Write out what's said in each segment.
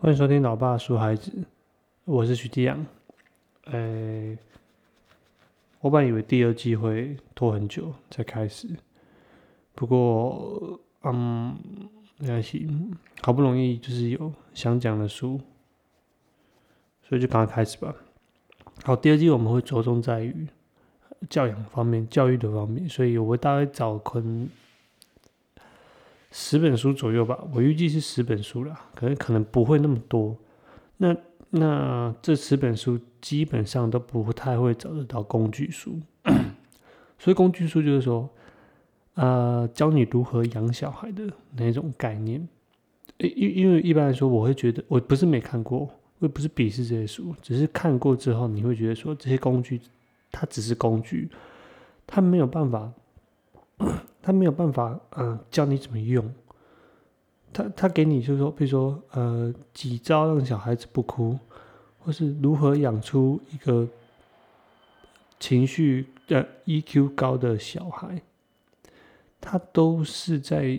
欢迎收听《老爸说孩子》，我是徐继阳。呃，我本以为第二季会拖很久才开始，不过，嗯，没关系，好不容易就是有想讲的书，所以就赶快开始吧。好，第二季我们会着重在于教养方面、教育的方面，所以我会大概找可能。十本书左右吧，我预计是十本书了，可能可能不会那么多。那那这十本书基本上都不太会找得到工具书，所以工具书就是说，呃，教你如何养小孩的那种概念。因因为一般来说，我会觉得我不是没看过，我也不是鄙视这些书，只是看过之后，你会觉得说这些工具它只是工具，它没有办法。他没有办法，嗯，教你怎么用。他他给你就是说，比如说，呃，几招让小孩子不哭，或是如何养出一个情绪的 EQ 高的小孩，他都是在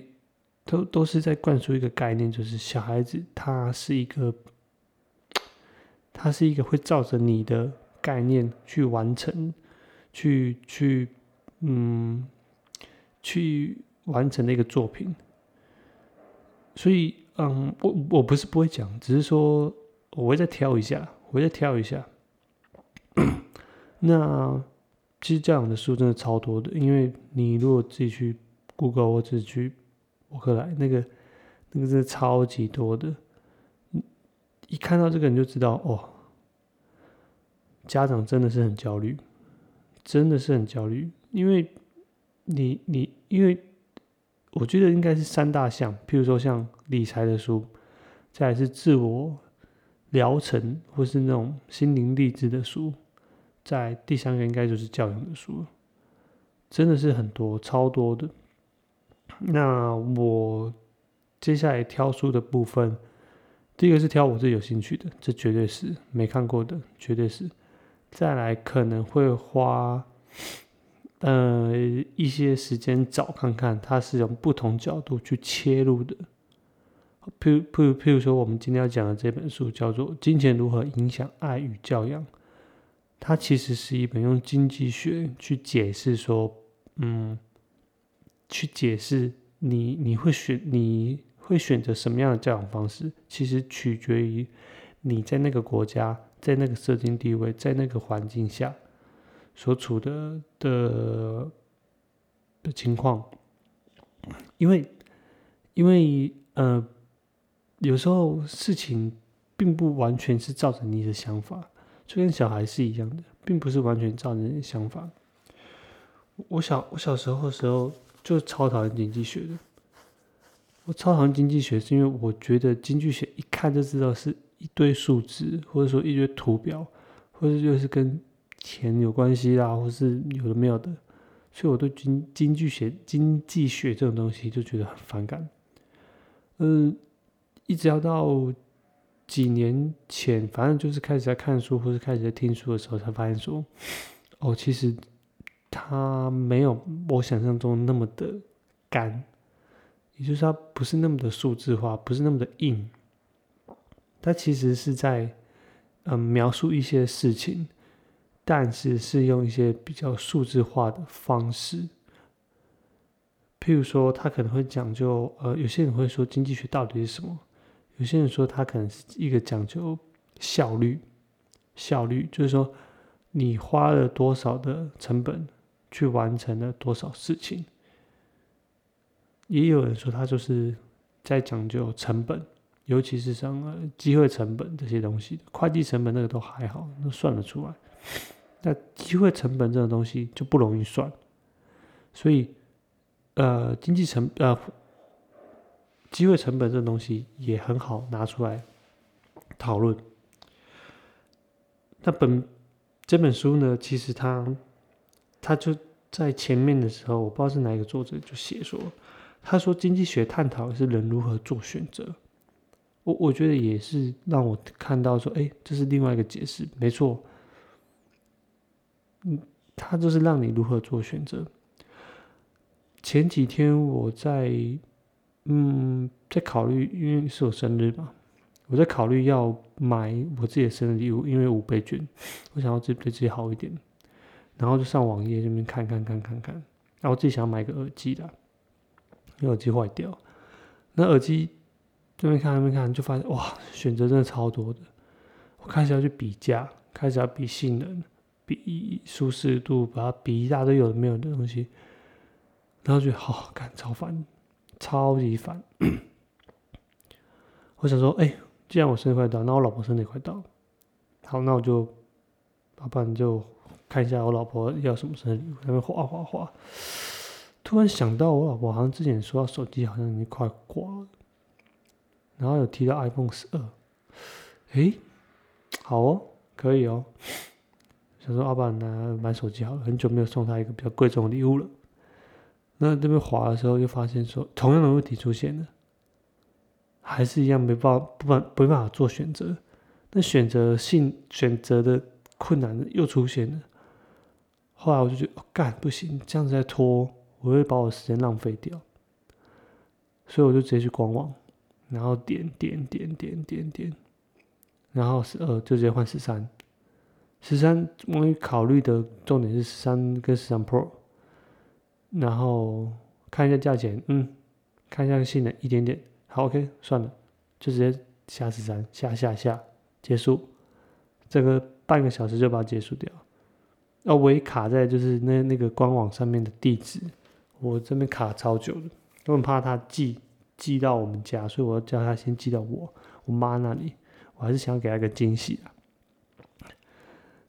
都都是在灌输一个概念，就是小孩子他是一个，他是一个会照着你的概念去完成，去去，嗯。去完成的一个作品，所以，嗯，我我不是不会讲，只是说我会再挑一下，我会再挑一下。那其实这样的书真的超多的，因为你如果自己去 Google 或者去博客来，那个那个真的超级多的。一看到这个你就知道，哦，家长真的是很焦虑，真的是很焦虑，因为。你你，因为我觉得应该是三大项，譬如说像理财的书，再来是自我疗程或是那种心灵励志的书，在第三个应该就是教养的书了，真的是很多超多的。那我接下来挑书的部分，第一个是挑我自己有兴趣的，这绝对是没看过的，绝对是。再来可能会花。呃，一些时间找看看，它是用不同角度去切入的。譬如，譬如，譬如说，我们今天要讲的这本书叫做《金钱如何影响爱与教养》，它其实是一本用经济学去解释说，嗯，去解释你你会选你会选择什么样的教养方式，其实取决于你在那个国家，在那个社经地位，在那个环境下。所处的的的情况，因为因为呃，有时候事情并不完全是照着你的想法，就跟小孩是一样的，并不是完全照着你的想法。我小我小时候的时候就超讨厌经济学的，我超讨厌经济学，是因为我觉得经济学一看就知道是一堆数字，或者说一堆图表，或者就是跟。钱有关系啦，或是有的没有的，所以我对经经济学、经济学这种东西就觉得很反感。嗯，一直要到几年前，反正就是开始在看书或是开始在听书的时候，才发现说，哦，其实它没有我想象中那么的干，也就是它不是那么的数字化，不是那么的硬，它其实是在嗯描述一些事情。但是是用一些比较数字化的方式，譬如说，他可能会讲究，呃，有些人会说经济学到底是什么？有些人说他可能是一个讲究效率，效率就是说你花了多少的成本去完成了多少事情。也有人说他就是在讲究成本，尤其是像机会成本这些东西，会计成本那个都还好，都算得出来。那机会成本这种东西就不容易算，所以，呃，经济成呃，机会成本这种东西也很好拿出来讨论。那本这本书呢，其实他他就在前面的时候，我不知道是哪一个作者就写说，他说经济学探讨是人如何做选择。我我觉得也是让我看到说，哎，这是另外一个解释，没错。嗯，他就是让你如何做选择。前几天我在，嗯，在考虑，因为是我生日嘛，我在考虑要买我自己的生日礼物，因为五倍券，我想要自己对自己好一点，然后就上网页这边看看看看看，然后我自己想要买个耳机的，因为耳机坏掉，那耳机这边看那边看，就发现哇，选择真的超多的，我开始要去比价，开始要比性能，比舒适度，把它比一大堆有的没有的东西，然后觉得好，干超烦，超级烦，我想说，哎。既然我生日快到，那我老婆生日也快到，好，那我就，老板就看一下我老婆要什么生日礼物，那边画画画。突然想到，我老婆好像之前说手机好像已经快挂了，然后有提到 iPhone 十二，诶，好哦，可以哦。想说，阿爸拿买手机好了，很久没有送她一个比较贵重的礼物了。那这边滑的时候，就发现说，同样的问题出现了。还是一样没办法，不办没办法做选择，那选择性选择的困难又出现了。后来我就觉得，干不行，这样子再拖，我会把我时间浪费掉。所以我就直接去官网，然后点点点点点点，然后十二就直接换十三。十三我考虑的重点是十三跟十三 Pro，然后看一下价钱，嗯，看一下性能一点点。好，OK，算了，就直接下十三，下下下，结束，这个半个小时就把它结束掉。那我也卡在就是那那个官网上面的地址，我这边卡超久的，我很怕他寄寄到我们家，所以我要叫他先寄到我我妈那里。我还是想给他一个惊喜啊。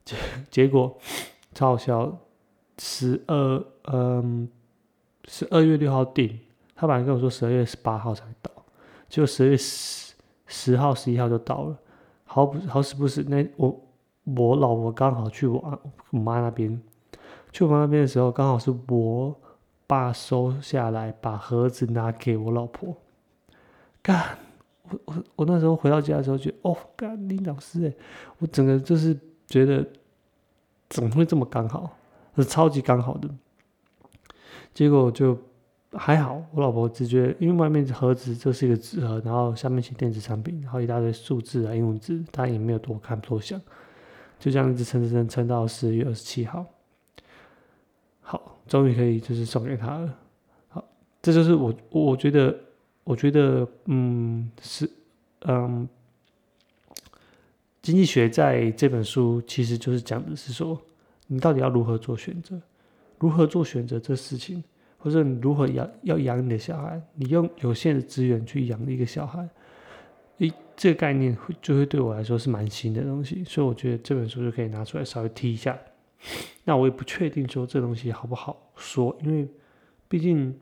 结 结果超好笑，十二嗯十二月六号订，他本来跟我说十二月十八号才到。就十月十十号、十一号就到了，好不好死不死，那我我老婆刚好去我我妈那边，去我妈那边的时候，刚好是我爸收下来，把盒子拿给我老婆。干，我我我那时候回到家的时候，觉得哦，干林老师哎，我整个就是觉得怎么会这么刚好，是超级刚好的，结果就。还好，我老婆只觉，因为外面盒子就是一个纸盒，然后下面写电子产品，然后一大堆数字啊、英文字，她也没有多看多想，就这样一直撑撑撑撑到十月二十七号，好，终于可以就是送给她了。好，这就是我我觉得，我觉得，嗯，是，嗯，经济学在这本书其实就是讲的是说，你到底要如何做选择，如何做选择这事情。或者你如何养要养你的小孩？你用有限的资源去养一个小孩，一这个概念会就会对我来说是蛮新的东西，所以我觉得这本书就可以拿出来稍微提一下。那我也不确定说这东西好不好说，因为毕竟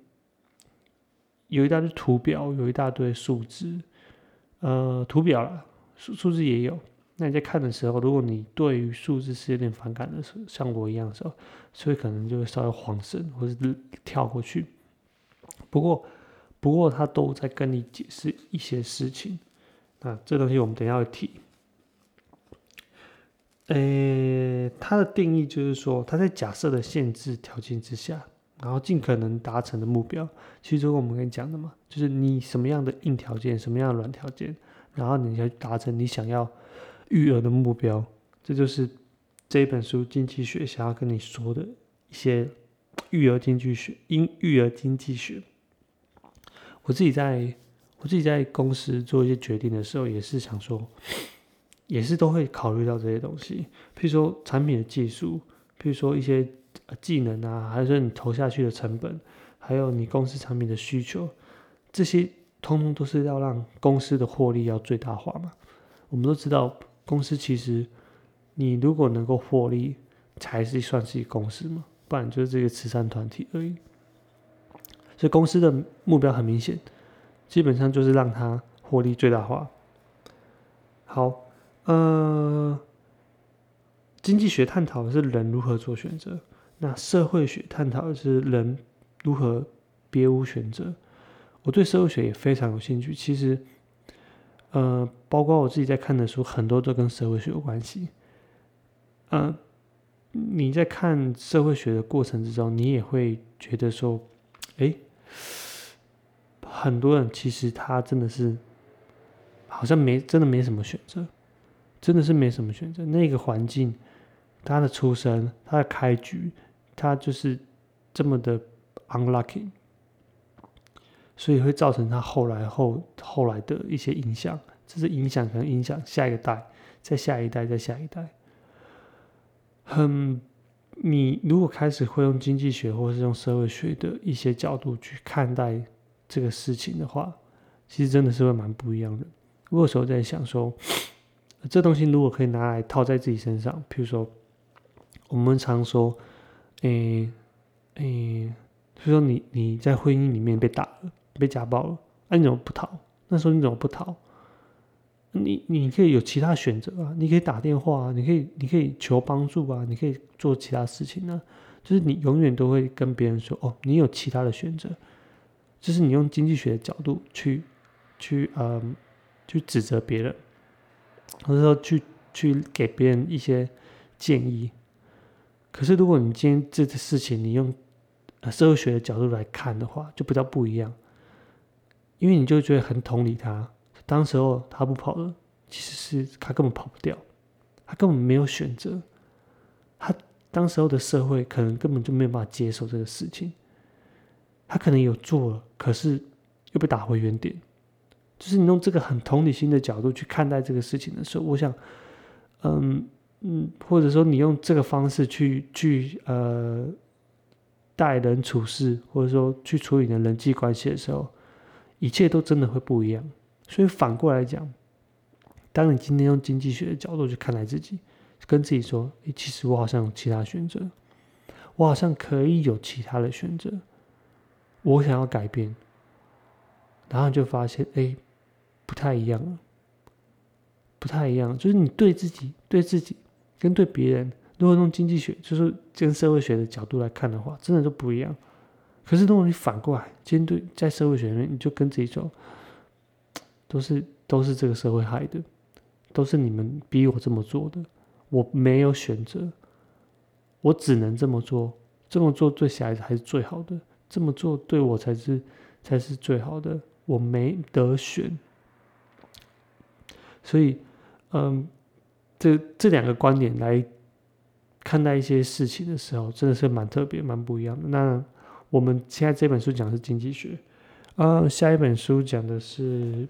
有一大堆图表，有一大堆数字，呃，图表了数数字也有。那你在看的时候，如果你对于数字是有点反感的时候，像我一样的时候，所以可能就会稍微晃神，或者是跳过去。不过，不过他都在跟你解释一些事情。那这东西我们等下会提。呃，它的定义就是说，它在假设的限制条件之下，然后尽可能达成的目标。其实，我们跟你讲的嘛，就是你什么样的硬条件，什么样的软条件，然后你要达成你想要。育儿的目标，这就是这本书经济学想要跟你说的一些育儿经济学。因育儿经济学，我自己在我自己在公司做一些决定的时候，也是想说，也是都会考虑到这些东西。譬如说产品的技术，譬如说一些技能啊，还是你投下去的成本，还有你公司产品的需求，这些通通都是要让公司的获利要最大化嘛。我们都知道。公司其实，你如果能够获利，才是算是一公司嘛，不然就是这个慈善团体而已。所以公司的目标很明显，基本上就是让它获利最大化。好，呃，经济学探讨的是人如何做选择，那社会学探讨的是人如何别无选择。我对社会学也非常有兴趣，其实。呃，包括我自己在看的书，很多都跟社会学有关系。嗯，你在看社会学的过程之中，你也会觉得说，哎，很多人其实他真的是好像没真的没什么选择，真的是没什么选择。那个环境，他的出生，他的开局，他就是这么的 unlucky，所以会造成他后来后后来的一些影响。这是影响，可能影响下一个代，在下一代，在下一代。很，你如果开始会用经济学或是用社会学的一些角度去看待这个事情的话，其实真的是会蛮不一样的。我有时候在想说，这东西如果可以拿来套在自己身上，譬如说，我们常说，诶诶，就说你你在婚姻里面被打，被家暴了，那你怎么不逃？那时候你怎么不逃？你你可以有其他选择啊，你可以打电话啊，你可以你可以求帮助啊，你可以做其他事情呢。就是你永远都会跟别人说，哦，你有其他的选择。就是你用经济学的角度去去嗯去指责别人，或者说去去给别人一些建议。可是如果你今天这个事情你用社会学的角度来看的话，就比较不一样，因为你就觉得很同理他。当时候他不跑了，其实是他根本跑不掉，他根本没有选择。他当时候的社会可能根本就没有办法接受这个事情，他可能有做了，可是又被打回原点。就是你用这个很同理心的角度去看待这个事情的时候，我想，嗯嗯，或者说你用这个方式去去呃待人处事，或者说去处理你的人际关系的时候，一切都真的会不一样。所以反过来讲，当你今天用经济学的角度去看待自己，跟自己说：“诶，其实我好像有其他选择，我好像可以有其他的选择，我想要改变。”然后你就发现，哎，不太一样了，不太一样。就是你对自己、对自己跟对别人，如果用经济学，就是跟社会学的角度来看的话，真的都不一样。可是如果你反过来，今天对在社会学里面，你就跟自己说。都是都是这个社会害的，都是你们逼我这么做的，我没有选择，我只能这么做，这么做对小孩子还是最好的，这么做对我才是才是最好的，我没得选。所以，嗯，这这两个观点来看待一些事情的时候，真的是蛮特别、蛮不一样的。那我们现在这本书讲的是经济学，嗯，下一本书讲的是。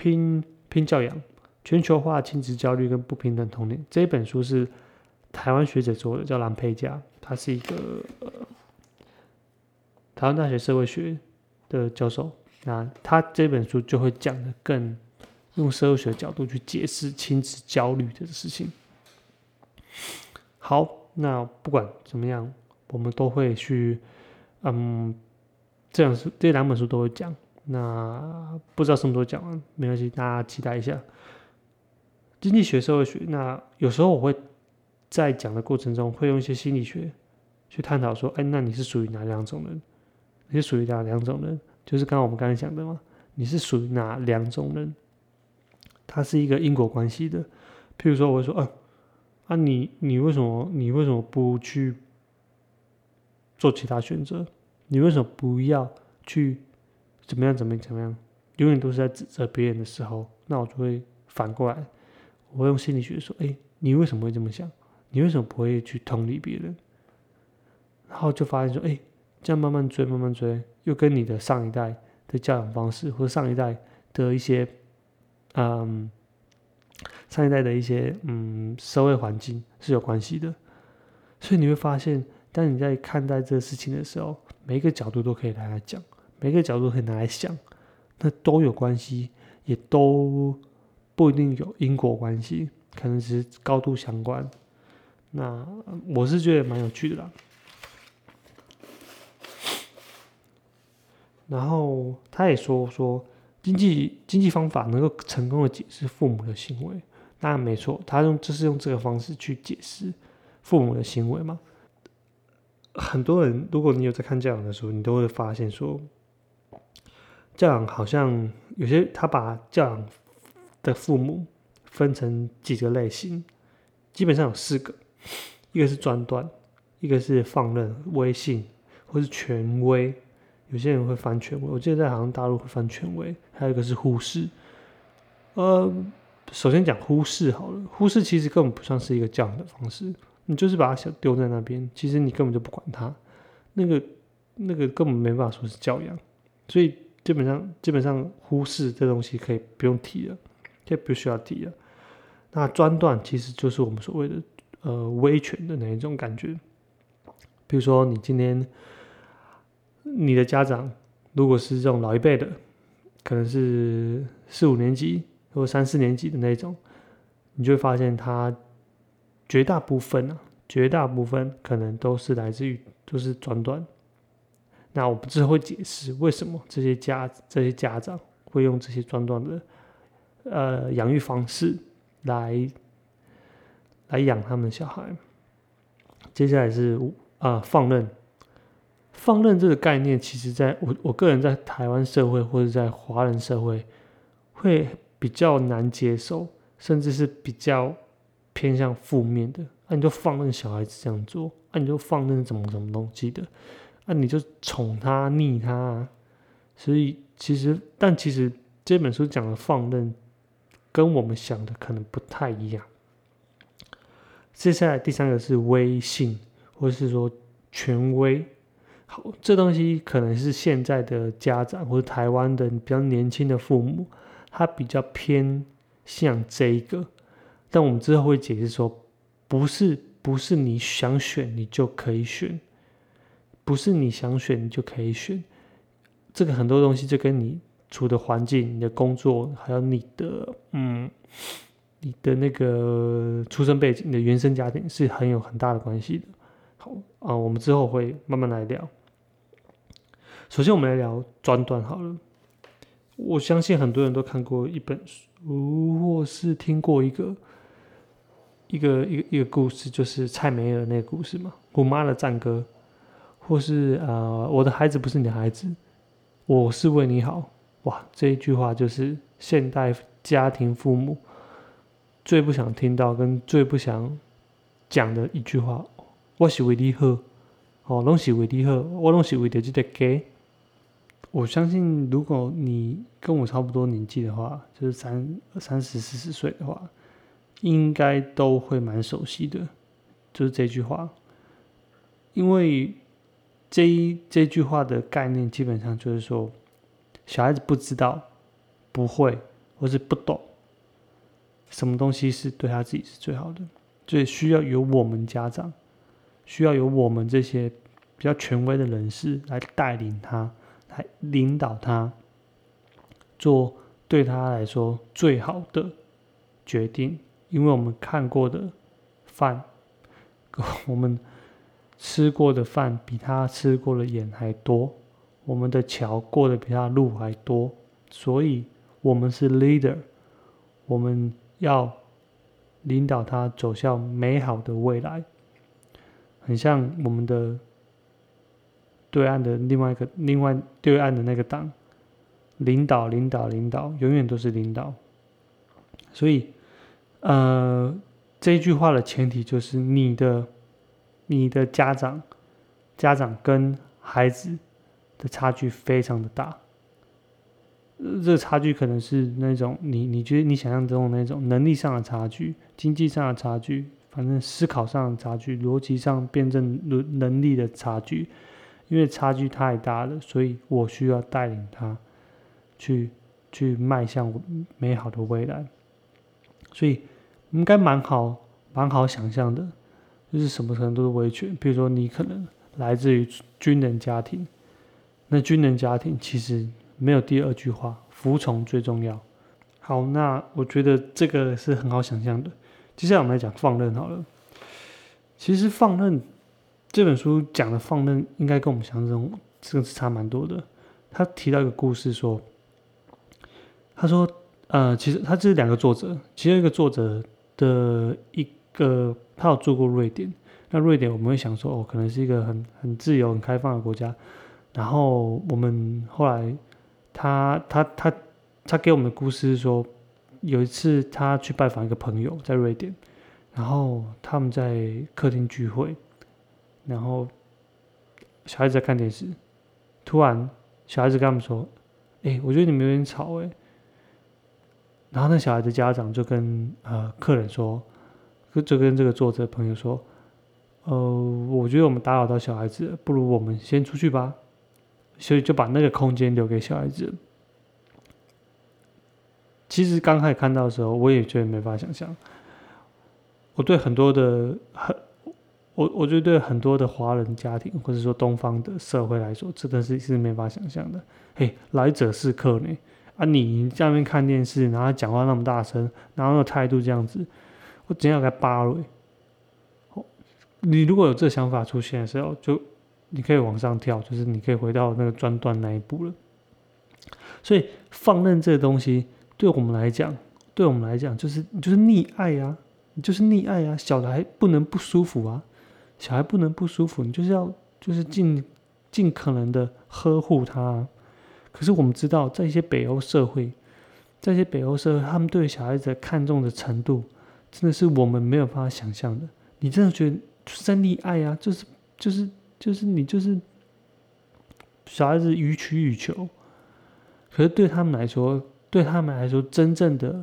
拼拼教养，全球化亲子焦虑跟不平等童年这本书是台湾学者做的，叫蓝佩佳，他是一个呃台湾大学社会学的教授。那他这本书就会讲的更用社会学角度去解释亲子焦虑这个事情。好，那不管怎么样，我们都会去，嗯，这样是这两本书都会讲。那不知道什么时候讲完，没关系，大家期待一下。经济学、社会学，那有时候我会在讲的过程中，会用一些心理学去探讨说，哎，那你是属于哪两种人？你是属于哪两种人？就是刚刚我们刚才讲的嘛，你是属于哪两种人？它是一个因果关系的。譬如说，我会说，啊，啊，你你为什么你为什么不去做其他选择？你为什么不要去？怎么样？怎么样怎么样？永远都是在指责别人的时候，那我就会反过来，我会用心理学说：“哎，你为什么会这么想？你为什么不会去同理别人？”然后就发现说：“哎，这样慢慢追，慢慢追，又跟你的上一代的教养方式，或上一代的一些，嗯，上一代的一些嗯社会环境是有关系的。所以你会发现，但你在看待这个事情的时候，每一个角度都可以拿来讲。”每个角度可以拿来想，那都有关系，也都不一定有因果关系，可能只是高度相关。那我是觉得蛮有趣的啦。然后他也说说经济经济方法能够成功的解释父母的行为，那没错，他用就是用这个方式去解释父母的行为嘛。很多人，如果你有在看教养的时候，你都会发现说。教养好像有些，他把教养的父母分成几个类型，基本上有四个，一个是专断，一个是放任、威信，或是权威。有些人会翻权威，我记得在好像大陆会翻权威，还有一个是忽视，呃，首先讲忽视好了，忽视其实根本不算是一个教养的方式，你就是把它丢在那边，其实你根本就不管它，那个那个根本没办法说是教养，所以基本上基本上忽视这东西可以不用提了，也不需要提了。那专断其实就是我们所谓的呃威权的那一种感觉，比如说你今天你的家长如果是这种老一辈的，可能是四五年级或三四年级的那种，你就会发现他绝大部分啊，绝大部分可能都是来自于就是专断。那我们之后会解释为什么这些家这些家长会用这些专断的呃养育方式。来，来养他们的小孩。接下来是啊，放任。放任这个概念，其实在我我个人在台湾社会或者在华人社会，会比较难接受，甚至是比较偏向负面的。那你就放任小孩子这样做，那你就放任怎么怎么东西的，那你就宠他、溺他。啊所以其实，但其实这本书讲的放任。跟我们想的可能不太一样。接下来第三个是威信，或者是说权威。好，这东西可能是现在的家长或者台湾的比较年轻的父母，他比较偏向这一个。但我们之后会解释说，不是不是你想选你就可以选，不是你想选你就可以选。这个很多东西就跟你。处的环境、你的工作，还有你的嗯，你的那个出生背景、你的原生家庭是很有很大的关系的。好啊，我们之后会慢慢来聊。首先，我们来聊专断好了。我相信很多人都看过一本书，或是听过一个一个一个一个故事，就是蔡美尔那个故事嘛，《我妈的战歌》，或是呃，我的孩子不是你的孩子，我是为你好。哇，这一句话就是现代家庭父母最不想听到跟最不想讲的一句话。我是为你好，哦，拢是为你好，我拢是为着这个家。我相信，如果你跟我差不多年纪的话，就是三三十四十岁的话，应该都会蛮熟悉的，就是这句话。因为这一这句话的概念，基本上就是说。小孩子不知道、不会或是不懂什么东西是对他自己是最好的，所以需要由我们家长，需要由我们这些比较权威的人士来带领他，来领导他，做对他来说最好的决定。因为我们看过的饭，我们吃过的饭比他吃过的盐还多。我们的桥过得比他路还多，所以我们是 leader，我们要领导他走向美好的未来。很像我们的对岸的另外一个另外对岸的那个党，领导领导领导，永远都是领导。所以，呃，这句话的前提就是你的你的家长家长跟孩子。的差距非常的大，这个差距可能是那种你你觉得你想象中的那种能力上的差距、经济上的差距，反正思考上的差距、逻辑上辩证能能力的差距，因为差距太大了，所以我需要带领他去去迈向美好的未来，所以应该蛮好蛮好想象的，就是什么程度的维权，比如说你可能来自于军人家庭。那军人家庭其实没有第二句话，服从最重要。好，那我觉得这个是很好想象的。接下来我们来讲放任好了。其实放任这本书讲的放任，应该跟我们想象中这个是差蛮多的。他提到一个故事说，他说，呃，其实他这是两个作者，其中一个作者的一个，他有做过瑞典。那瑞典我们会想说，哦，可能是一个很很自由、很开放的国家。然后我们后来，他他他他给我们的故事是说，有一次他去拜访一个朋友在瑞典，然后他们在客厅聚会，然后小孩子在看电视，突然小孩子跟他们说：“哎，我觉得你们有点吵哎。”然后那小孩的家长就跟呃客人说，就跟这个作者朋友说，呃，我觉得我们打扰到小孩子，不如我们先出去吧。所以就把那个空间留给小孩子。其实刚开始看到的时候，我也觉得没法想象。我对很多的很，我我觉得对很多的华人家庭或者说东方的社会来说，真的是是没法想象的。嘿，来者是客呢，啊，你在那边看电视，然后讲话那么大声，然后那态度这样子，我怎样该扒了？你如果有这想法出现的时候，就你可以往上跳，就是你可以回到那个专断那一步了。所以放任这个东西。对我们来讲，对我们来讲，就是就是溺爱呀，你就是溺爱呀。小孩不能不舒服啊，小孩不能不舒服，你就是要就是尽尽可能的呵护他。可是我们知道，在一些北欧社会，在一些北欧社会，他们对小孩子看重的程度，真的是我们没有办法想象的。你真的觉得生溺爱啊，就是就是就是你就是小孩子予取予求，可是对他们来说。对他们来说，真正的、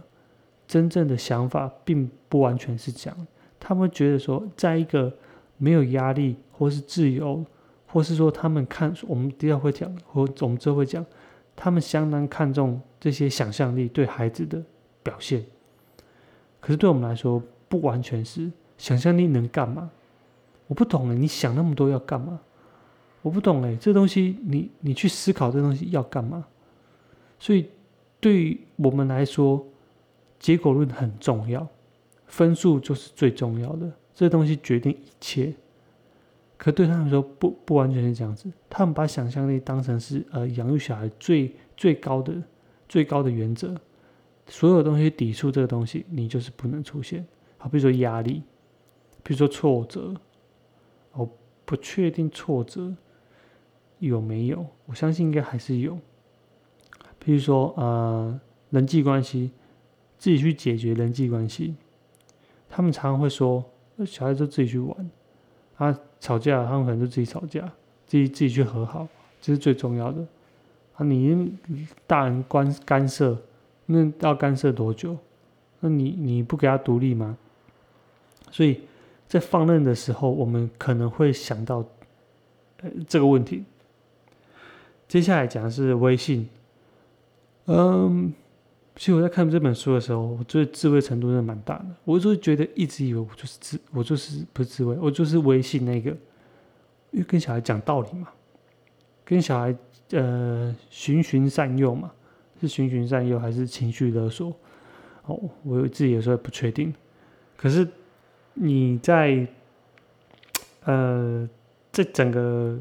真正的想法并不完全是这样。他们觉得说，在一个没有压力，或是自由，或是说他们看我们第二会讲，或我们之后会讲，他们相当看重这些想象力对孩子的表现。可是对我们来说，不完全是想象力能干嘛？我不懂哎，你想那么多要干嘛？我不懂哎，这东西你你去思考这东西要干嘛？所以。对于我们来说，结果论很重要，分数就是最重要的。这东西决定一切。可对他们来说，不不完全是这样子。他们把想象力当成是呃养育小孩最最高的最高的原则。所有东西抵触这个东西，你就是不能出现。好，比如说压力，比如说挫折。我不确定挫折有没有，我相信应该还是有。比如说，呃，人际关系，自己去解决人际关系。他们常常会说，小孩子自己去玩，啊，吵架，他们可能就自己吵架，自己自己去和好，这是最重要的。啊，你大人关干涉，那要干涉多久？那你你不给他独立吗？所以在放任的时候，我们可能会想到，呃，这个问题。接下来讲的是微信。嗯，其实我在看这本书的时候，我觉得智慧程度真的蛮大的。我就觉得一直以为我就是智，我就是不是智慧，我就是微信那个，因为跟小孩讲道理嘛，跟小孩呃循循善诱嘛，是循循善诱还是情绪勒索？哦，我自己有时候也不确定。可是你在呃这整个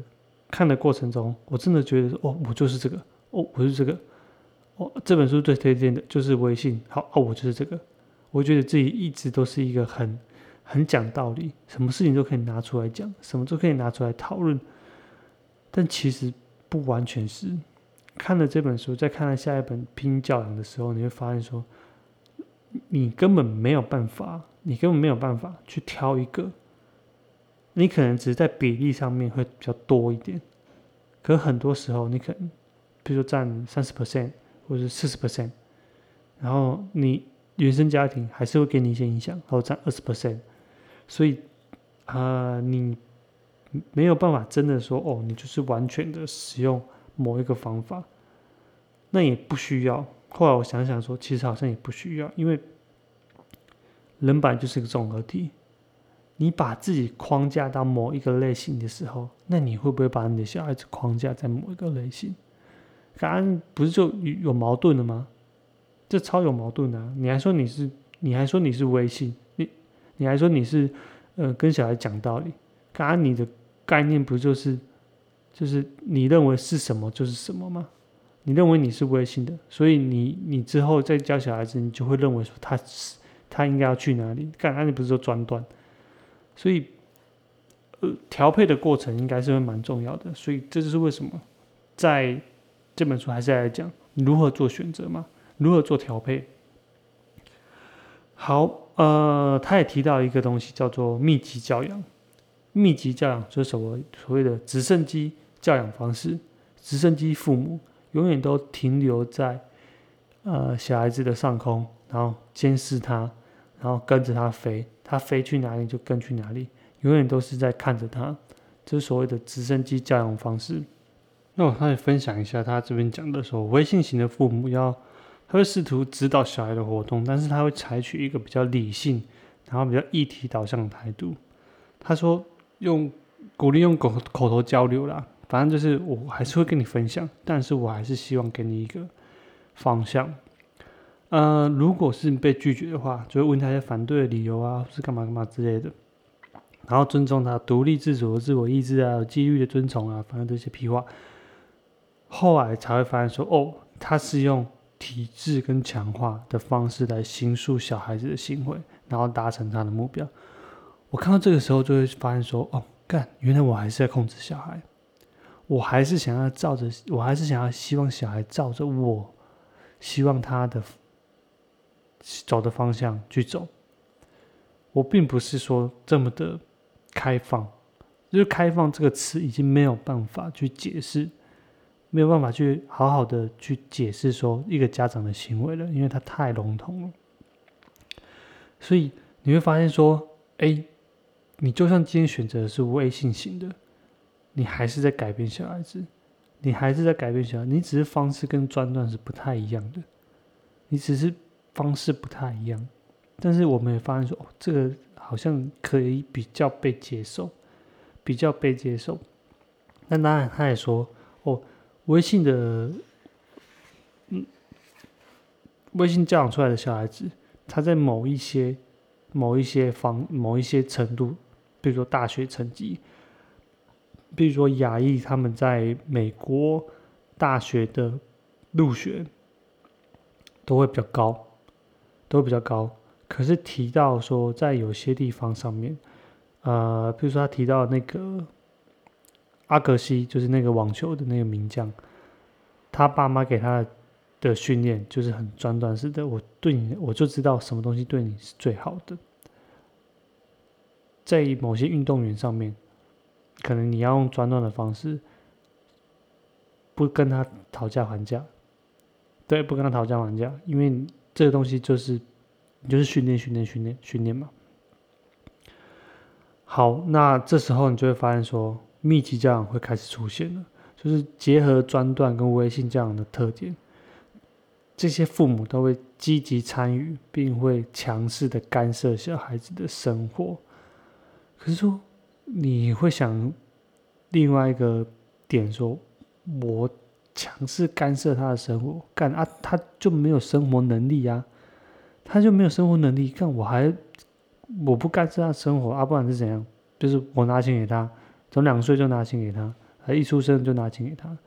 看的过程中，我真的觉得哦，我就是这个，哦，我是这个。哦，这本书最推荐的就是微信。好，哦，我就是这个。我觉得自己一直都是一个很很讲道理，什么事情都可以拿出来讲，什么都可以拿出来讨论。但其实不完全是。看了这本书，再看了下一本《拼教养》的时候，你会发现说，你根本没有办法，你根本没有办法去挑一个。你可能只是在比例上面会比较多一点，可很多时候你可能，比如说占三十 percent。或者四十 percent，然后你原生家庭还是会给你一些影响，然后占二十 percent，所以啊，你没有办法真的说哦，你就是完全的使用某一个方法，那也不需要。后来我想想说，其实好像也不需要，因为人本来就是个综合体，你把自己框架到某一个类型的时候，那你会不会把你的小孩子框架在某一个类型？刚刚不是就有矛盾了吗？这超有矛盾的。你还说你是，你还说你是微信，你你还说你是，呃，跟小孩讲道理。刚刚你的概念不就是，就是你认为是什么就是什么吗？你认为你是微信的，所以你你之后再教小孩子，你就会认为说他是他应该要去哪里？刚刚你不是说专断？所以，呃，调配的过程应该是会蛮重要的。所以这就是为什么在。这本书还是来讲如何做选择嘛，如何做调配。好，呃，他也提到一个东西叫做密集教养。密集教养就是什么所谓的直升机教养方式，直升机父母永远都停留在呃小孩子的上空，然后监视他，然后跟着他飞，他飞去哪里就跟去哪里，永远都是在看着他，这是所谓的直升机教养方式。那我开始分享一下他这边讲的说，微信型的父母要，他会试图指导小孩的活动，但是他会采取一个比较理性，然后比较议题导向的态度。他说用鼓励用口口头交流啦。反正就是我还是会跟你分享，但是我还是希望给你一个方向。呃，如果是被拒绝的话，就会问他一些反对的理由啊，是干嘛干嘛之类的，然后尊重他独立自主的自我意志啊，有纪律的遵从啊，反正这些屁话。后来才会发现说，哦，他是用体制跟强化的方式来形塑小孩子的行为，然后达成他的目标。我看到这个时候就会发现说，哦，干，原来我还是在控制小孩。我还是想要照着，我还是想要希望小孩照着我希望他的走的方向去走。我并不是说这么的开放，就是“开放”这个词已经没有办法去解释，没有办法去好好的去解释说一个家长的行为了，因为它太笼统了。所以你会发现说，哎，你就算今天选择的是微信型的。你还是在改变小孩子，你还是在改变小孩，你只是方式跟专断是不太一样的，你只是方式不太一样，但是我们也发现说，哦，这个好像可以比较被接受，比较被接受。那当然，他也说，哦，微信的，嗯，微信教养出来的小孩子，他在某一些、某一些方、某一些程度，比如说大学成绩。比如说，亚裔他们在美国大学的入学都会比较高，都会比较高。可是提到说，在有些地方上面，呃，比如说他提到那个阿格西，就是那个网球的那个名将，他爸妈给他的训练就是很专断式的。我对你，我就知道什么东西对你是最好的。在某些运动员上面。可能你要用专断的方式，不跟他讨价还价，对，不跟他讨价还价，因为这个东西就是你就是训练、训练、训练、训练嘛。好，那这时候你就会发现说，密集教养会开始出现了，就是结合专断跟微信教养的特点，这些父母都会积极参与，并会强势的干涉小孩子的生活。可是说。你会想另外一个点说，我强势干涉他的生活，干啊，他就没有生活能力呀，他就没有生活能力，干我还我不干涉他生活啊，不管是怎样？就是我拿钱给他，从两岁就拿钱给他，他一出生就拿钱给他，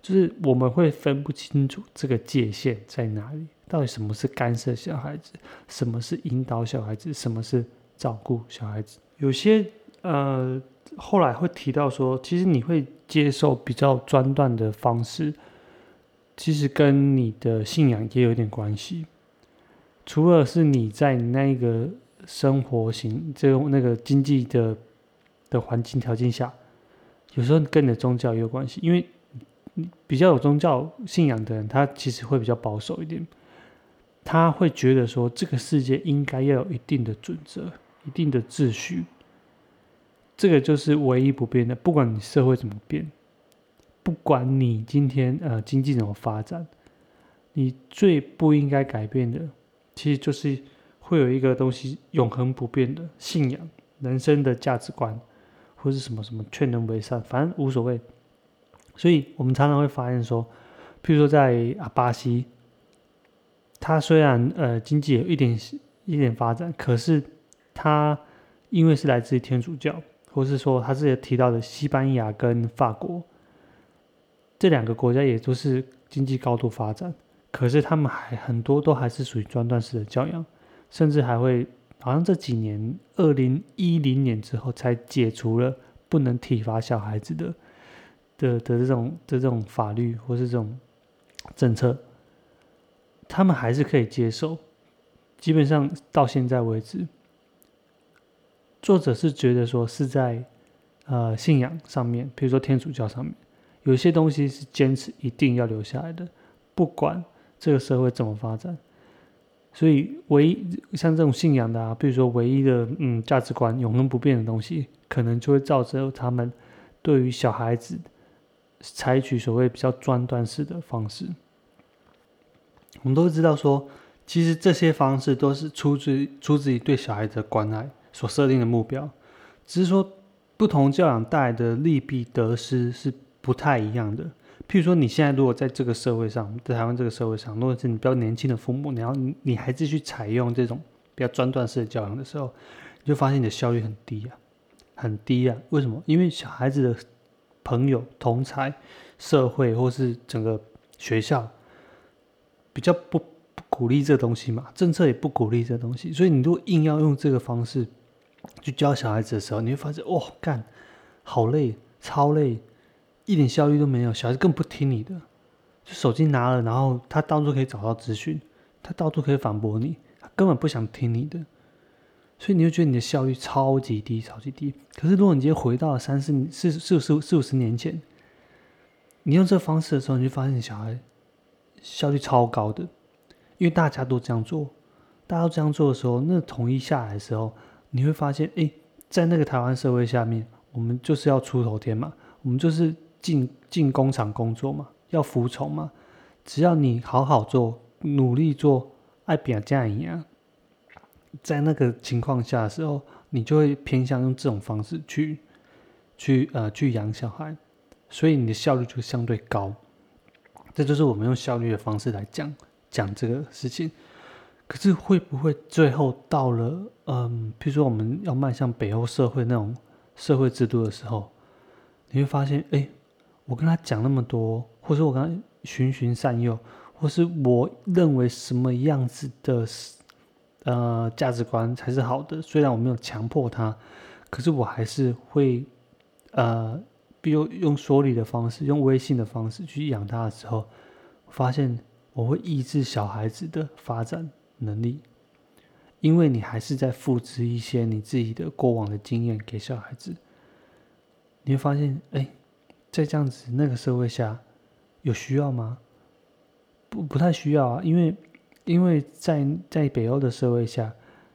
就是我们会分不清楚这个界限在哪里，到底什么是干涉小孩子，什么是引导小孩子，什么是照顾小孩子，有些。呃，后来会提到说，其实你会接受比较专断的方式，其实跟你的信仰也有点关系。除了是你在那个生活型这种那个经济的的环境条件下，有时候跟你的宗教也有关系。因为比较有宗教信仰的人，他其实会比较保守一点，他会觉得说，这个世界应该要有一定的准则、一定的秩序。这个就是唯一不变的，不管你社会怎么变，不管你今天呃经济怎么发展，你最不应该改变的，其实就是会有一个东西永恒不变的信仰、人生的价值观，或是什么什么劝人为善，反正无所谓。所以我们常常会发现说，譬如说在啊巴西，它虽然呃经济有一点一点发展，可是它因为是来自于天主教。或是说，他自己提到的西班牙跟法国这两个国家也都是经济高度发展，可是他们还很多都还是属于专断式的教养，甚至还会好像这几年二零一零年之后才解除了不能体罚小孩子的的的这种的这种法律或是这种政策，他们还是可以接受，基本上到现在为止。作者是觉得说是在，呃，信仰上面，比如说天主教上面，有些东西是坚持一定要留下来的，不管这个社会怎么发展。所以，唯一像这种信仰的啊，比如说唯一的嗯价值观永恒不变的东西，可能就会造成他们对于小孩子采取所谓比较专断式的方式。我们都知道说，其实这些方式都是出自出自于对小孩的关爱所设定的目标，只是说不同教养带来的利弊得失是不太一样的。譬如说，你现在如果在这个社会上，在台湾这个社会上，如果是你比较年轻的父母，然后你你还是去采用这种比较专断式的教养的时候，你就发现你的效率很低啊，很低啊。为什么？因为小孩子的朋友、同才、社会或是整个学校比较不不鼓励这东西嘛，政策也不鼓励这东西，所以你如果硬要用这个方式去教小孩子的时候，你会发现，哦，干，好累，超累。一点效率都没有，小孩子更不听你的。就手机拿了，然后他到处可以找到资讯，他到处可以反驳你，他根本不想听你的。所以你就觉得你的效率超级低，超级低。可是如果你今天回到了三四四四四四五十年前，你用这方式的时候，你就发现小孩效率超高的，因为大家都这样做，大家都这样做的时候，那统一下来的时候，你会发现，哎，在那个台湾社会下面，我们就是要出头天嘛，我们就是。进进工厂工作嘛，要服从嘛。只要你好好做，努力做，爱表家一样，在那个情况下的时候，你就会偏向用这种方式去去呃去养小孩，所以你的效率就相对高。这就是我们用效率的方式来讲讲这个事情。可是会不会最后到了嗯，比如说我们要迈向北欧社会那种社会制度的时候，你会发现哎。我跟他讲那么多，或者我跟他循循善诱，或是我认为什么样子的呃价值观才是好的，虽然我没有强迫他，可是我还是会呃，比如用说理的方式，用微信的方式去养他的时候，发现我会抑制小孩子的发展能力，因为你还是在复制一些你自己的过往的经验给小孩子，你会发现，哎。在这样子那个社会下，有需要吗？不，不太需要啊。因为，因为在在北欧的社会下，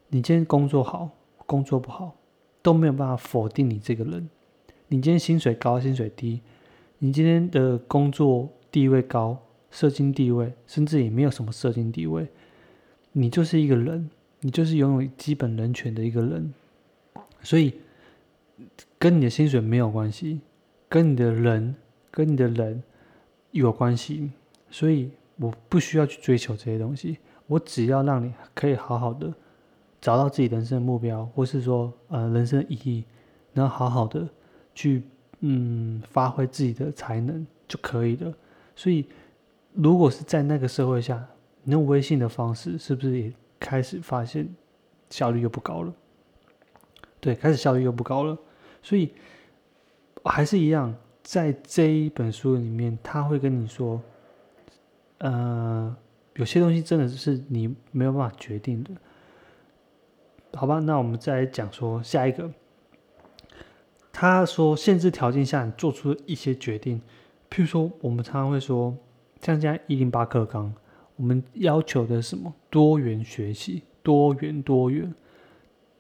你今天工作好，工作不好，都没有办法否定你这个人。你今天薪水高，薪水低，你今天的工作地位高，社经地位，甚至也没有什么社经地位，你就是一个人，你就是拥有基本人权的一个人。所以，跟你的薪水没有关系。跟你的人，跟你的人有关系，所以我不需要去追求这些东西，我只要让你可以好好的找到自己人生的目标，或是说呃人生的意义，然后好好的去嗯发挥自己的才能就可以了。所以如果是在那个社会下，你用微信的方式，是不是也开始发现效率又不高了？对，开始效率又不高了，所以。还是一样，在这一本书里面，他会跟你说，呃，有些东西真的是你没有办法决定的，好吧？那我们再来讲说下一个。他说，限制条件下你做出一些决定，譬如说，我们常常会说，像这样一零八课纲，我们要求的什么多元学习，多元多元，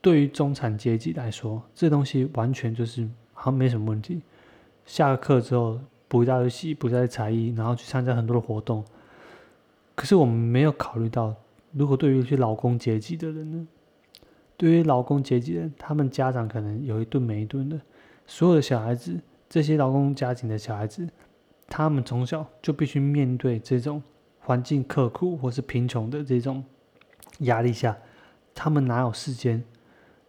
对于中产阶级来说，这东西完全就是。好像没什么问题。下了课之后补一大堆习，补一大堆才艺，然后去参加很多的活动。可是我们没有考虑到，如果对于一些劳工阶级的人呢？对于劳工阶级人，他们家长可能有一顿没一顿的。所有的小孩子，这些劳工家庭的小孩子，他们从小就必须面对这种环境刻苦或是贫穷的这种压力下，他们哪有时间？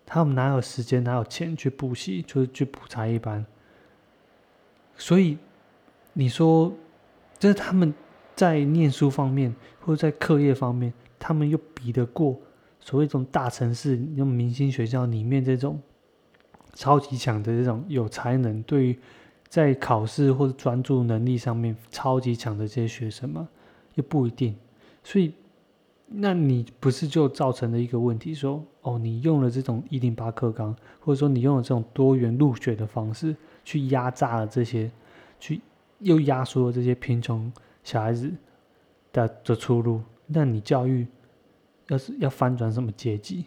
他们哪有时间，哪有钱去补习，就是去补才艺班。所以你说，就是他们在念书方面，或者在课业方面，他们又比得过所谓这种大城市、那种明星学校里面这种超级强的这种有才能，对于在考试或者专注能力上面超级强的这些学生吗？又不一定。所以。那你不是就造成了一个问题，说哦，你用了这种一零八课纲，或者说你用了这种多元入学的方式，去压榨了这些，去又压缩了这些贫穷小孩子的的出路。那你教育要是要翻转什么阶级，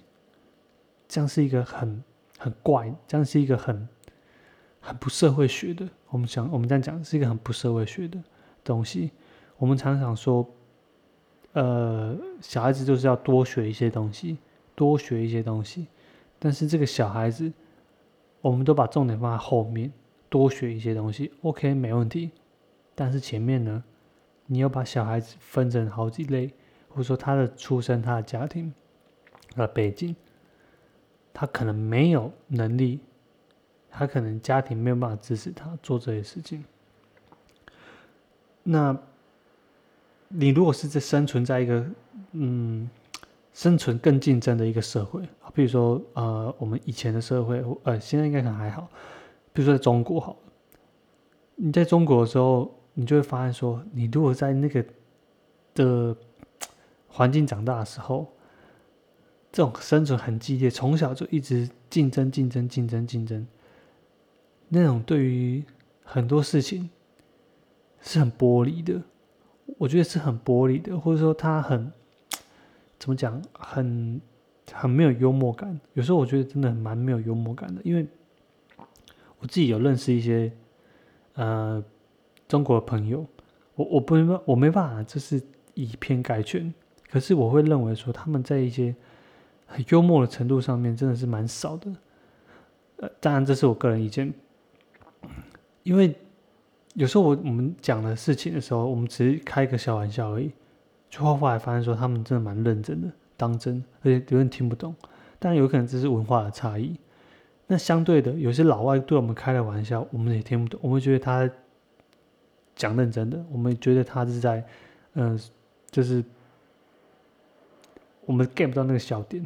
这样是一个很很怪，这样是一个很很不社会学的。我们想，我们这样讲是一个很不社会学的东西。我们常常说，呃，小孩子就是要多学一些东西，多学一些东西。但是这个小孩子，我们都把重点放在后面，多学一些东西，OK，没问题。但是前面呢，你要把小孩子分成好几类，或者说他的出生、他的家庭、他的背景，他可能没有能力，他可能家庭没有办法支持他做这些事情。那，你如果是在生存在一个嗯。生存更竞争的一个社会啊，比如说呃，我们以前的社会，呃，现在应该可能还好。比如说在中国，好，你在中国的时候，你就会发现说，你如果在那个的环境长大的时候，这种生存很激烈，从小就一直竞争、竞争、竞争、竞争，那种对于很多事情是很玻璃的，我觉得是很玻璃的，或者说他很。怎么讲？很很没有幽默感。有时候我觉得真的蛮没有幽默感的，因为我自己有认识一些呃中国的朋友，我我不明白我没办法，就是以偏概全。可是我会认为说他们在一些很幽默的程度上面真的是蛮少的。呃，当然这是我个人意见，因为有时候我我们讲的事情的时候，我们只是开个小玩笑而已。就后后来发现说，他们真的蛮认真的，当真，而且有点听不懂。当然有可能这是文化的差异。那相对的，有些老外对我们开的玩笑，我们也听不懂。我们觉得他讲认真的，我们觉得他是在，嗯，就是我们 get 不到那个笑点，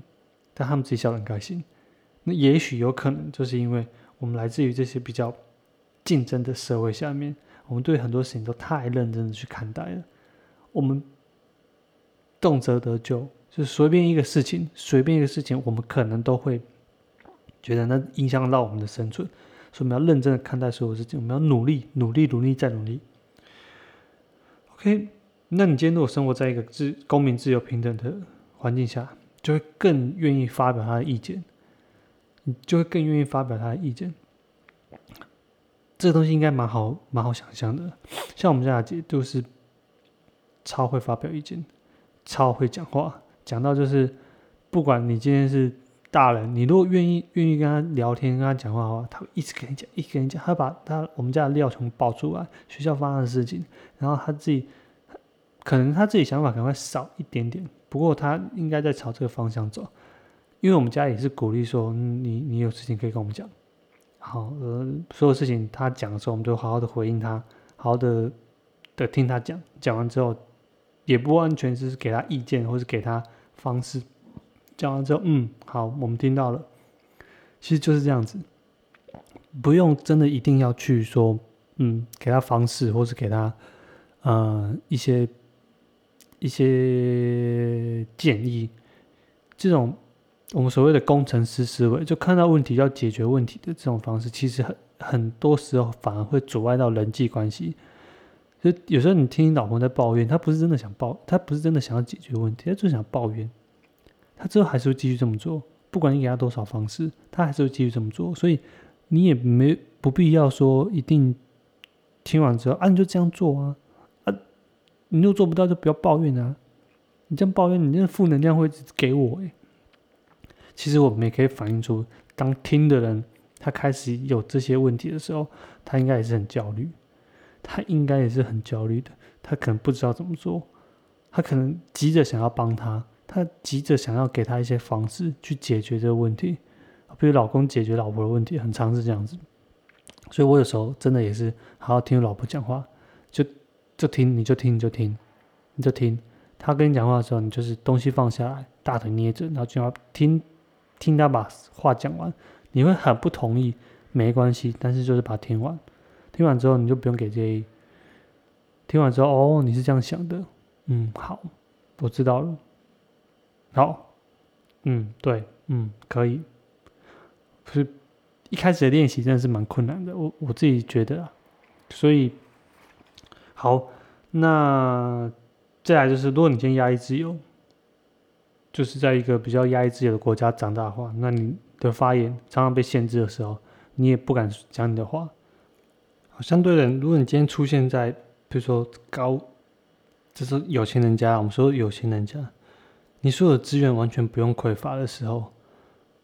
但他们自己笑得很开心。那也许有可能就是因为我们来自于这些比较竞争的社会下面，我们对很多事情都太认真的去看待了，我们。动辄得咎，就随便一个事情，随便一个事情，我们可能都会觉得那影响到我们的生存，所以我们要认真的看待所有事情，我们要努力，努力，努力再努力。OK，那你今天如果生活在一个自公民自由平等的环境下，就会更愿意发表他的意见，你就会更愿意发表他的意见。这个东西应该蛮好，蛮好想象的。像我们家姐就是超会发表意见。超会讲话，讲到就是，不管你今天是大人，你如果愿意愿意跟他聊天、跟他讲话的话，他会一直跟你讲，一直跟你讲，他把他我们家的料全部爆出来，学校发生的事情，然后他自己可能他自己想法可能会少一点点，不过他应该在朝这个方向走，因为我们家也是鼓励说，你你有事情可以跟我们讲，好，呃，所有事情他讲的时候，我们就好好的回应他，好好的的听他讲，讲完之后。也不完全是给他意见，或是给他方式。讲完之后，嗯，好，我们听到了。其实就是这样子，不用真的一定要去说，嗯，给他方式，或是给他，呃，一些一些建议。这种我们所谓的工程师思维，就看到问题要解决问题的这种方式，其实很很多时候反而会阻碍到人际关系。就有时候你听你老婆在抱怨，她不是真的想抱，她不是真的想要解决问题，她就想抱怨。她之后还是会继续这么做，不管你给她多少方式，她还是会继续这么做。所以你也没不必要说一定听完之后啊，你就这样做啊啊，你又做不到就不要抱怨啊。你这样抱怨，你那个负能量会给我诶。其实我们也可以反映出，当听的人他开始有这些问题的时候，他应该也是很焦虑。他应该也是很焦虑的，他可能不知道怎么做，他可能急着想要帮他，他急着想要给他一些方式去解决这个问题，比如老公解决老婆的问题，很常是这样子。所以我有时候真的也是好好听老婆讲话，就就听你就听你就听你就听，他跟你讲话的时候，你就是东西放下来，大腿捏着，然后就要听听他把话讲完。你会很不同意，没关系，但是就是把它听完。听完之后，你就不用给建议。听完之后，哦，你是这样想的，嗯，好，我知道了。好，嗯，对，嗯，可以。是一开始的练习真的是蛮困难的，我我自己觉得啊。所以，好，那再来就是，如果你今天压抑自由，就是在一个比较压抑自己的国家长大的话，那你的发言常常被限制的时候，你也不敢讲你的话。相对的，如果你今天出现在，比如说高，就是有钱人家，我们说有钱人家，你所有的资源完全不用匮乏的时候，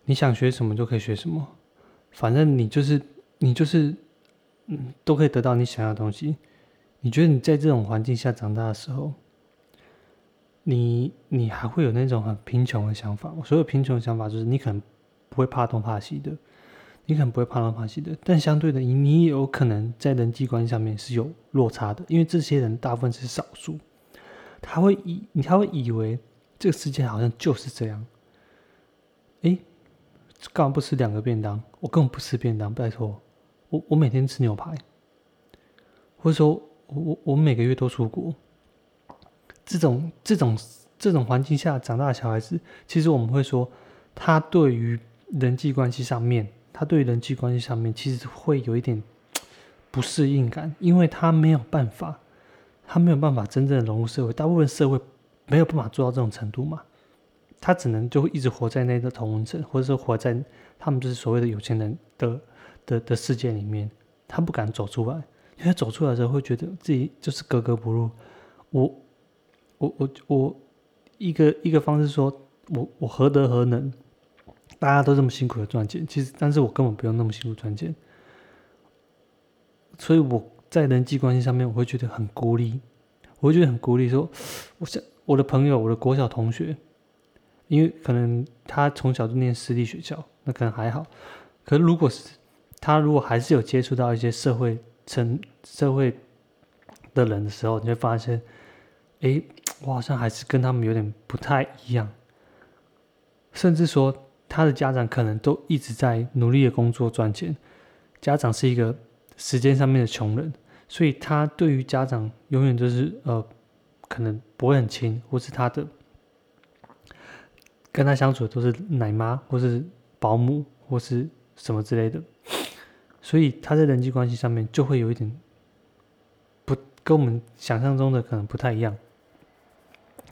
你想学什么就可以学什么，反正你就是你就是，嗯，都可以得到你想要的东西。你觉得你在这种环境下长大的时候，你你还会有那种很贫穷的想法？我所有贫穷的想法就是你可能不会怕东怕西的。你可能不会怕东怕西的，但相对的，你你也有可能在人际关系上面是有落差的，因为这些人大部分是少数，他会以你他会以为这个世界好像就是这样。哎，干嘛不吃两个便当？我根本不吃便当，拜托，我我每天吃牛排，或者说我我我每个月都出国。这种这种这种环境下长大的小孩子，其实我们会说，他对于人际关系上面。他对于人际关系上面其实会有一点不适应感，因为他没有办法，他没有办法真正的融入社会。大部分社会没有办法做到这种程度嘛，他只能就一直活在那个同温层，或者是活在他们就是所谓的有钱人的的的世界里面。他不敢走出来，因为走出来的时候会觉得自己就是格格不入。我我我我一个一个方式说，我我何德何能？大家都这么辛苦的赚钱，其实，但是我根本不用那么辛苦赚钱，所以我在人际关系上面，我会觉得很孤立，我会觉得很孤立。说，我想我的朋友，我的国小同学，因为可能他从小就念私立学校，那可能还好。可是如果是他如果还是有接触到一些社会成社会的人的时候，你会发现，哎，我好像还是跟他们有点不太一样，甚至说。他的家长可能都一直在努力的工作赚钱，家长是一个时间上面的穷人，所以他对于家长永远都是呃，可能不会很亲，或是他的跟他相处的都是奶妈或是保姆或是什么之类的，所以他在人际关系上面就会有一点不跟我们想象中的可能不太一样，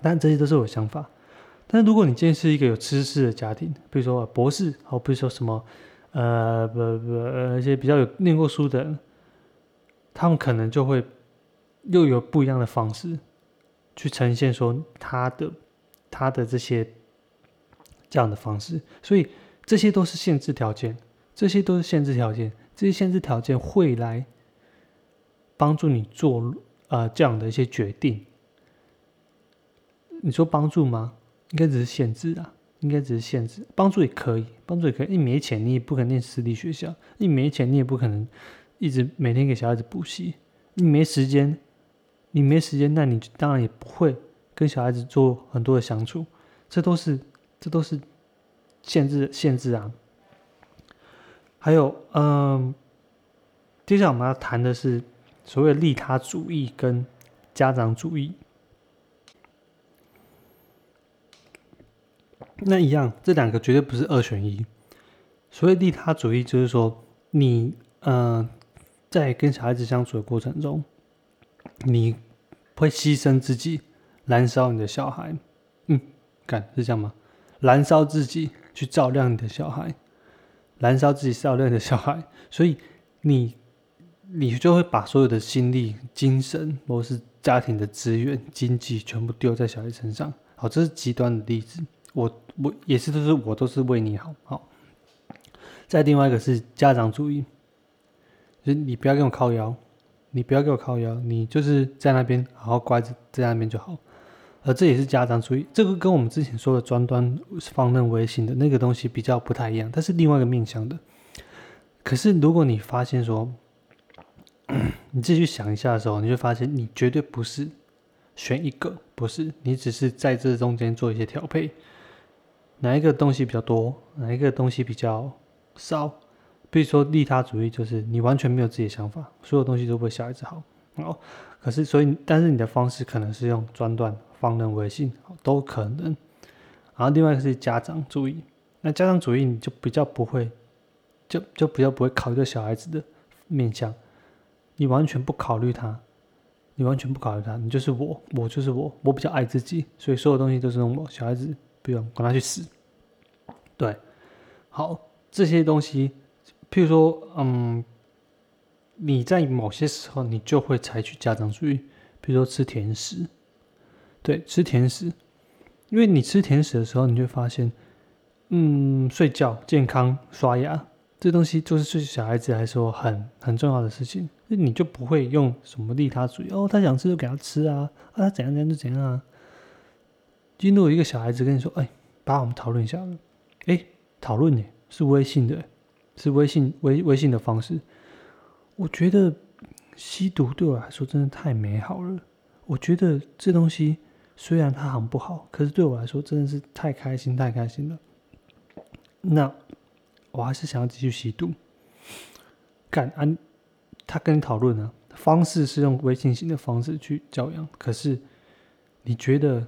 但这些都是我想法。但是如果你今天是一个有知识的家庭，比如说博士，好，比如说什么，呃，不不，呃，一些比较有念过书的人，他们可能就会又有不一样的方式去呈现说他的他的这些这样的方式，所以这些都是限制条件，这些都是限制条件，这些限制条件会来帮助你做呃这样的一些决定。你说帮助吗？应该只是限制啊，应该只是限制，帮助也可以，帮助也可以。你没钱，你也不可能念私立学校；你没钱，你也不可能一直每天给小孩子补习。你没时间，你没时间，那你当然也不会跟小孩子做很多的相处。这都是，这都是限制，限制啊。还有，嗯，接下来我们要谈的是所谓利他主义跟家长主义。那一样，这两个绝对不是二选一。所谓利他主义，就是说你呃，在跟小孩子相处的过程中，你会牺牲自己，燃烧你的小孩。嗯，看是这样吗？燃烧自己去照亮你的小孩，燃烧自己照亮你的小孩，所以你你就会把所有的心力、精神，或是家庭的资源、经济，全部丢在小孩身上。好，这是极端的例子。我我也是，都是我都是为你好，好。再另外一个是家长主义，就是你不要给我靠腰，你不要给我靠腰，你就是在那边好好乖着在那边就好。而这也是家长主义，这个跟我们之前说的专端放任微信的那个东西比较不太一样，它是另外一个面向的。可是如果你发现说，你自己去想一下的时候，你就发现你绝对不是选一个，不是，你只是在这中间做一些调配。哪一个东西比较多？哪一个东西比较少？比如说利他主义，就是你完全没有自己的想法，所有东西都为小孩子好。哦，可是所以，但是你的方式可能是用专断、放任、微信，都可能。然后另外一个是家长主义，那家长主义你就比较不会，就就比较不会考虑到小孩子的面向，你完全不考虑他，你完全不考虑他，你就是我，我就是我，我比较爱自己，所以所有东西都是用我。小孩子不用管他去死。对，好，这些东西，譬如说，嗯，你在某些时候你就会采取家长主义，比如说吃甜食，对，吃甜食，因为你吃甜食的时候，你就发现，嗯，睡觉、健康、刷牙。这东西就是对小孩子来说很很重要的事情，那你就不会用什么利他主义哦，他想吃就给他吃啊，啊他怎样怎样就怎样啊。进入一个小孩子跟你说，哎，爸，我们讨论一下，哎，讨论呢是微信的，是微信微微信的方式。我觉得吸毒对我来说真的太美好了，我觉得这东西虽然它很不好，可是对我来说真的是太开心太开心了。那。我还是想要继续吸毒。敢安，他跟你讨论呢，方式是用微信型的方式去教养。可是你觉得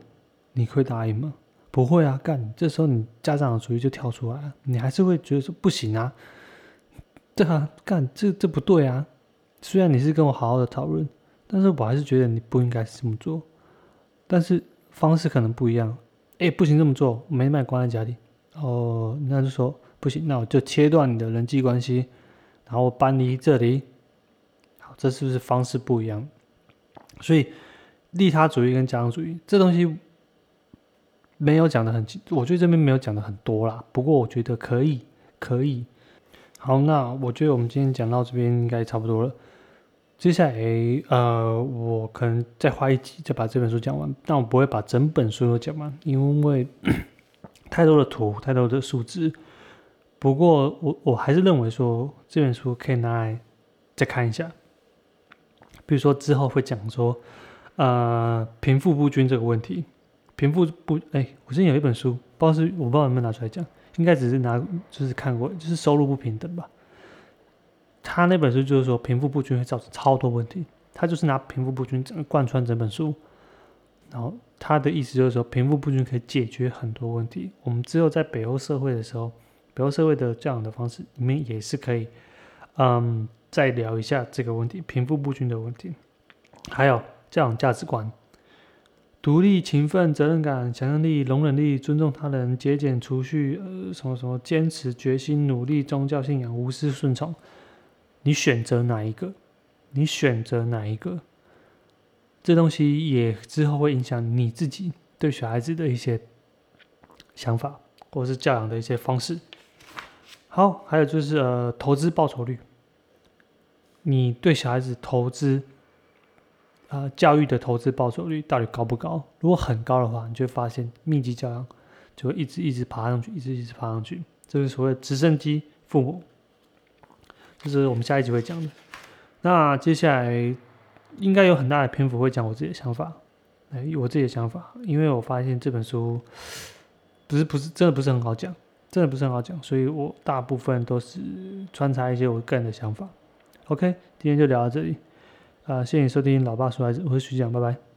你会答应吗？不会啊，干。这时候你家长的主意就跳出来了，你还是会觉得说不行啊，这啊，干这这不对啊。虽然你是跟我好好的讨论，但是我还是觉得你不应该这么做。但是方式可能不一样。哎，不行这么做，没买关在家里。哦，那就说。不行，那我就切断你的人际关系，然后搬离这里。好，这是不是方式不一样？所以利他主义跟家长主义这东西没有讲的很，我觉得这边没有讲的很多啦。不过我觉得可以，可以。好，那我觉得我们今天讲到这边应该差不多了。接下来，呃，我可能再花一集就把这本书讲完，但我不会把整本书都讲完，因为 太多的图，太多的数字。不过我我还是认为说这本书可以拿来再看一下，比如说之后会讲说，呃，贫富不均这个问题，贫富不哎，我之前有一本书，不知道是我不知道能不能拿出来讲，应该只是拿就是看过，就是收入不平等吧。他那本书就是说贫富不均会造成超多问题，他就是拿贫富不均整个贯穿整本书，然后他的意思就是说贫富不均可以解决很多问题。我们只有在北欧社会的时候。北欧社会的教养的方式里面也是可以，嗯，再聊一下这个问题，贫富不均的问题，还有教养价值观，独立、勤奋、责任感、想象力、容忍力、尊重他人、节俭、储蓄，呃，什么什么，坚持、决心、努力、宗教信仰、无私、顺从，你选择哪一个？你选择哪一个？这东西也之后会影响你自己对小孩子的一些想法，或者是教养的一些方式。好，还有就是呃，投资报酬率，你对小孩子投资，呃，教育的投资报酬率到底高不高？如果很高的话，你就会发现密集教养就会一直一直爬上去，一直一直爬上去，这是所谓直升机父母，这是我们下一集会讲的。那接下来应该有很大的篇幅会讲我自己的想法，哎，我自己的想法，因为我发现这本书不是不是真的不是很好讲。真的不是很好讲，所以我大部分都是穿插一些我个人的想法。OK，今天就聊到这里，啊，谢谢收听老爸说孩子，我是徐讲，拜拜。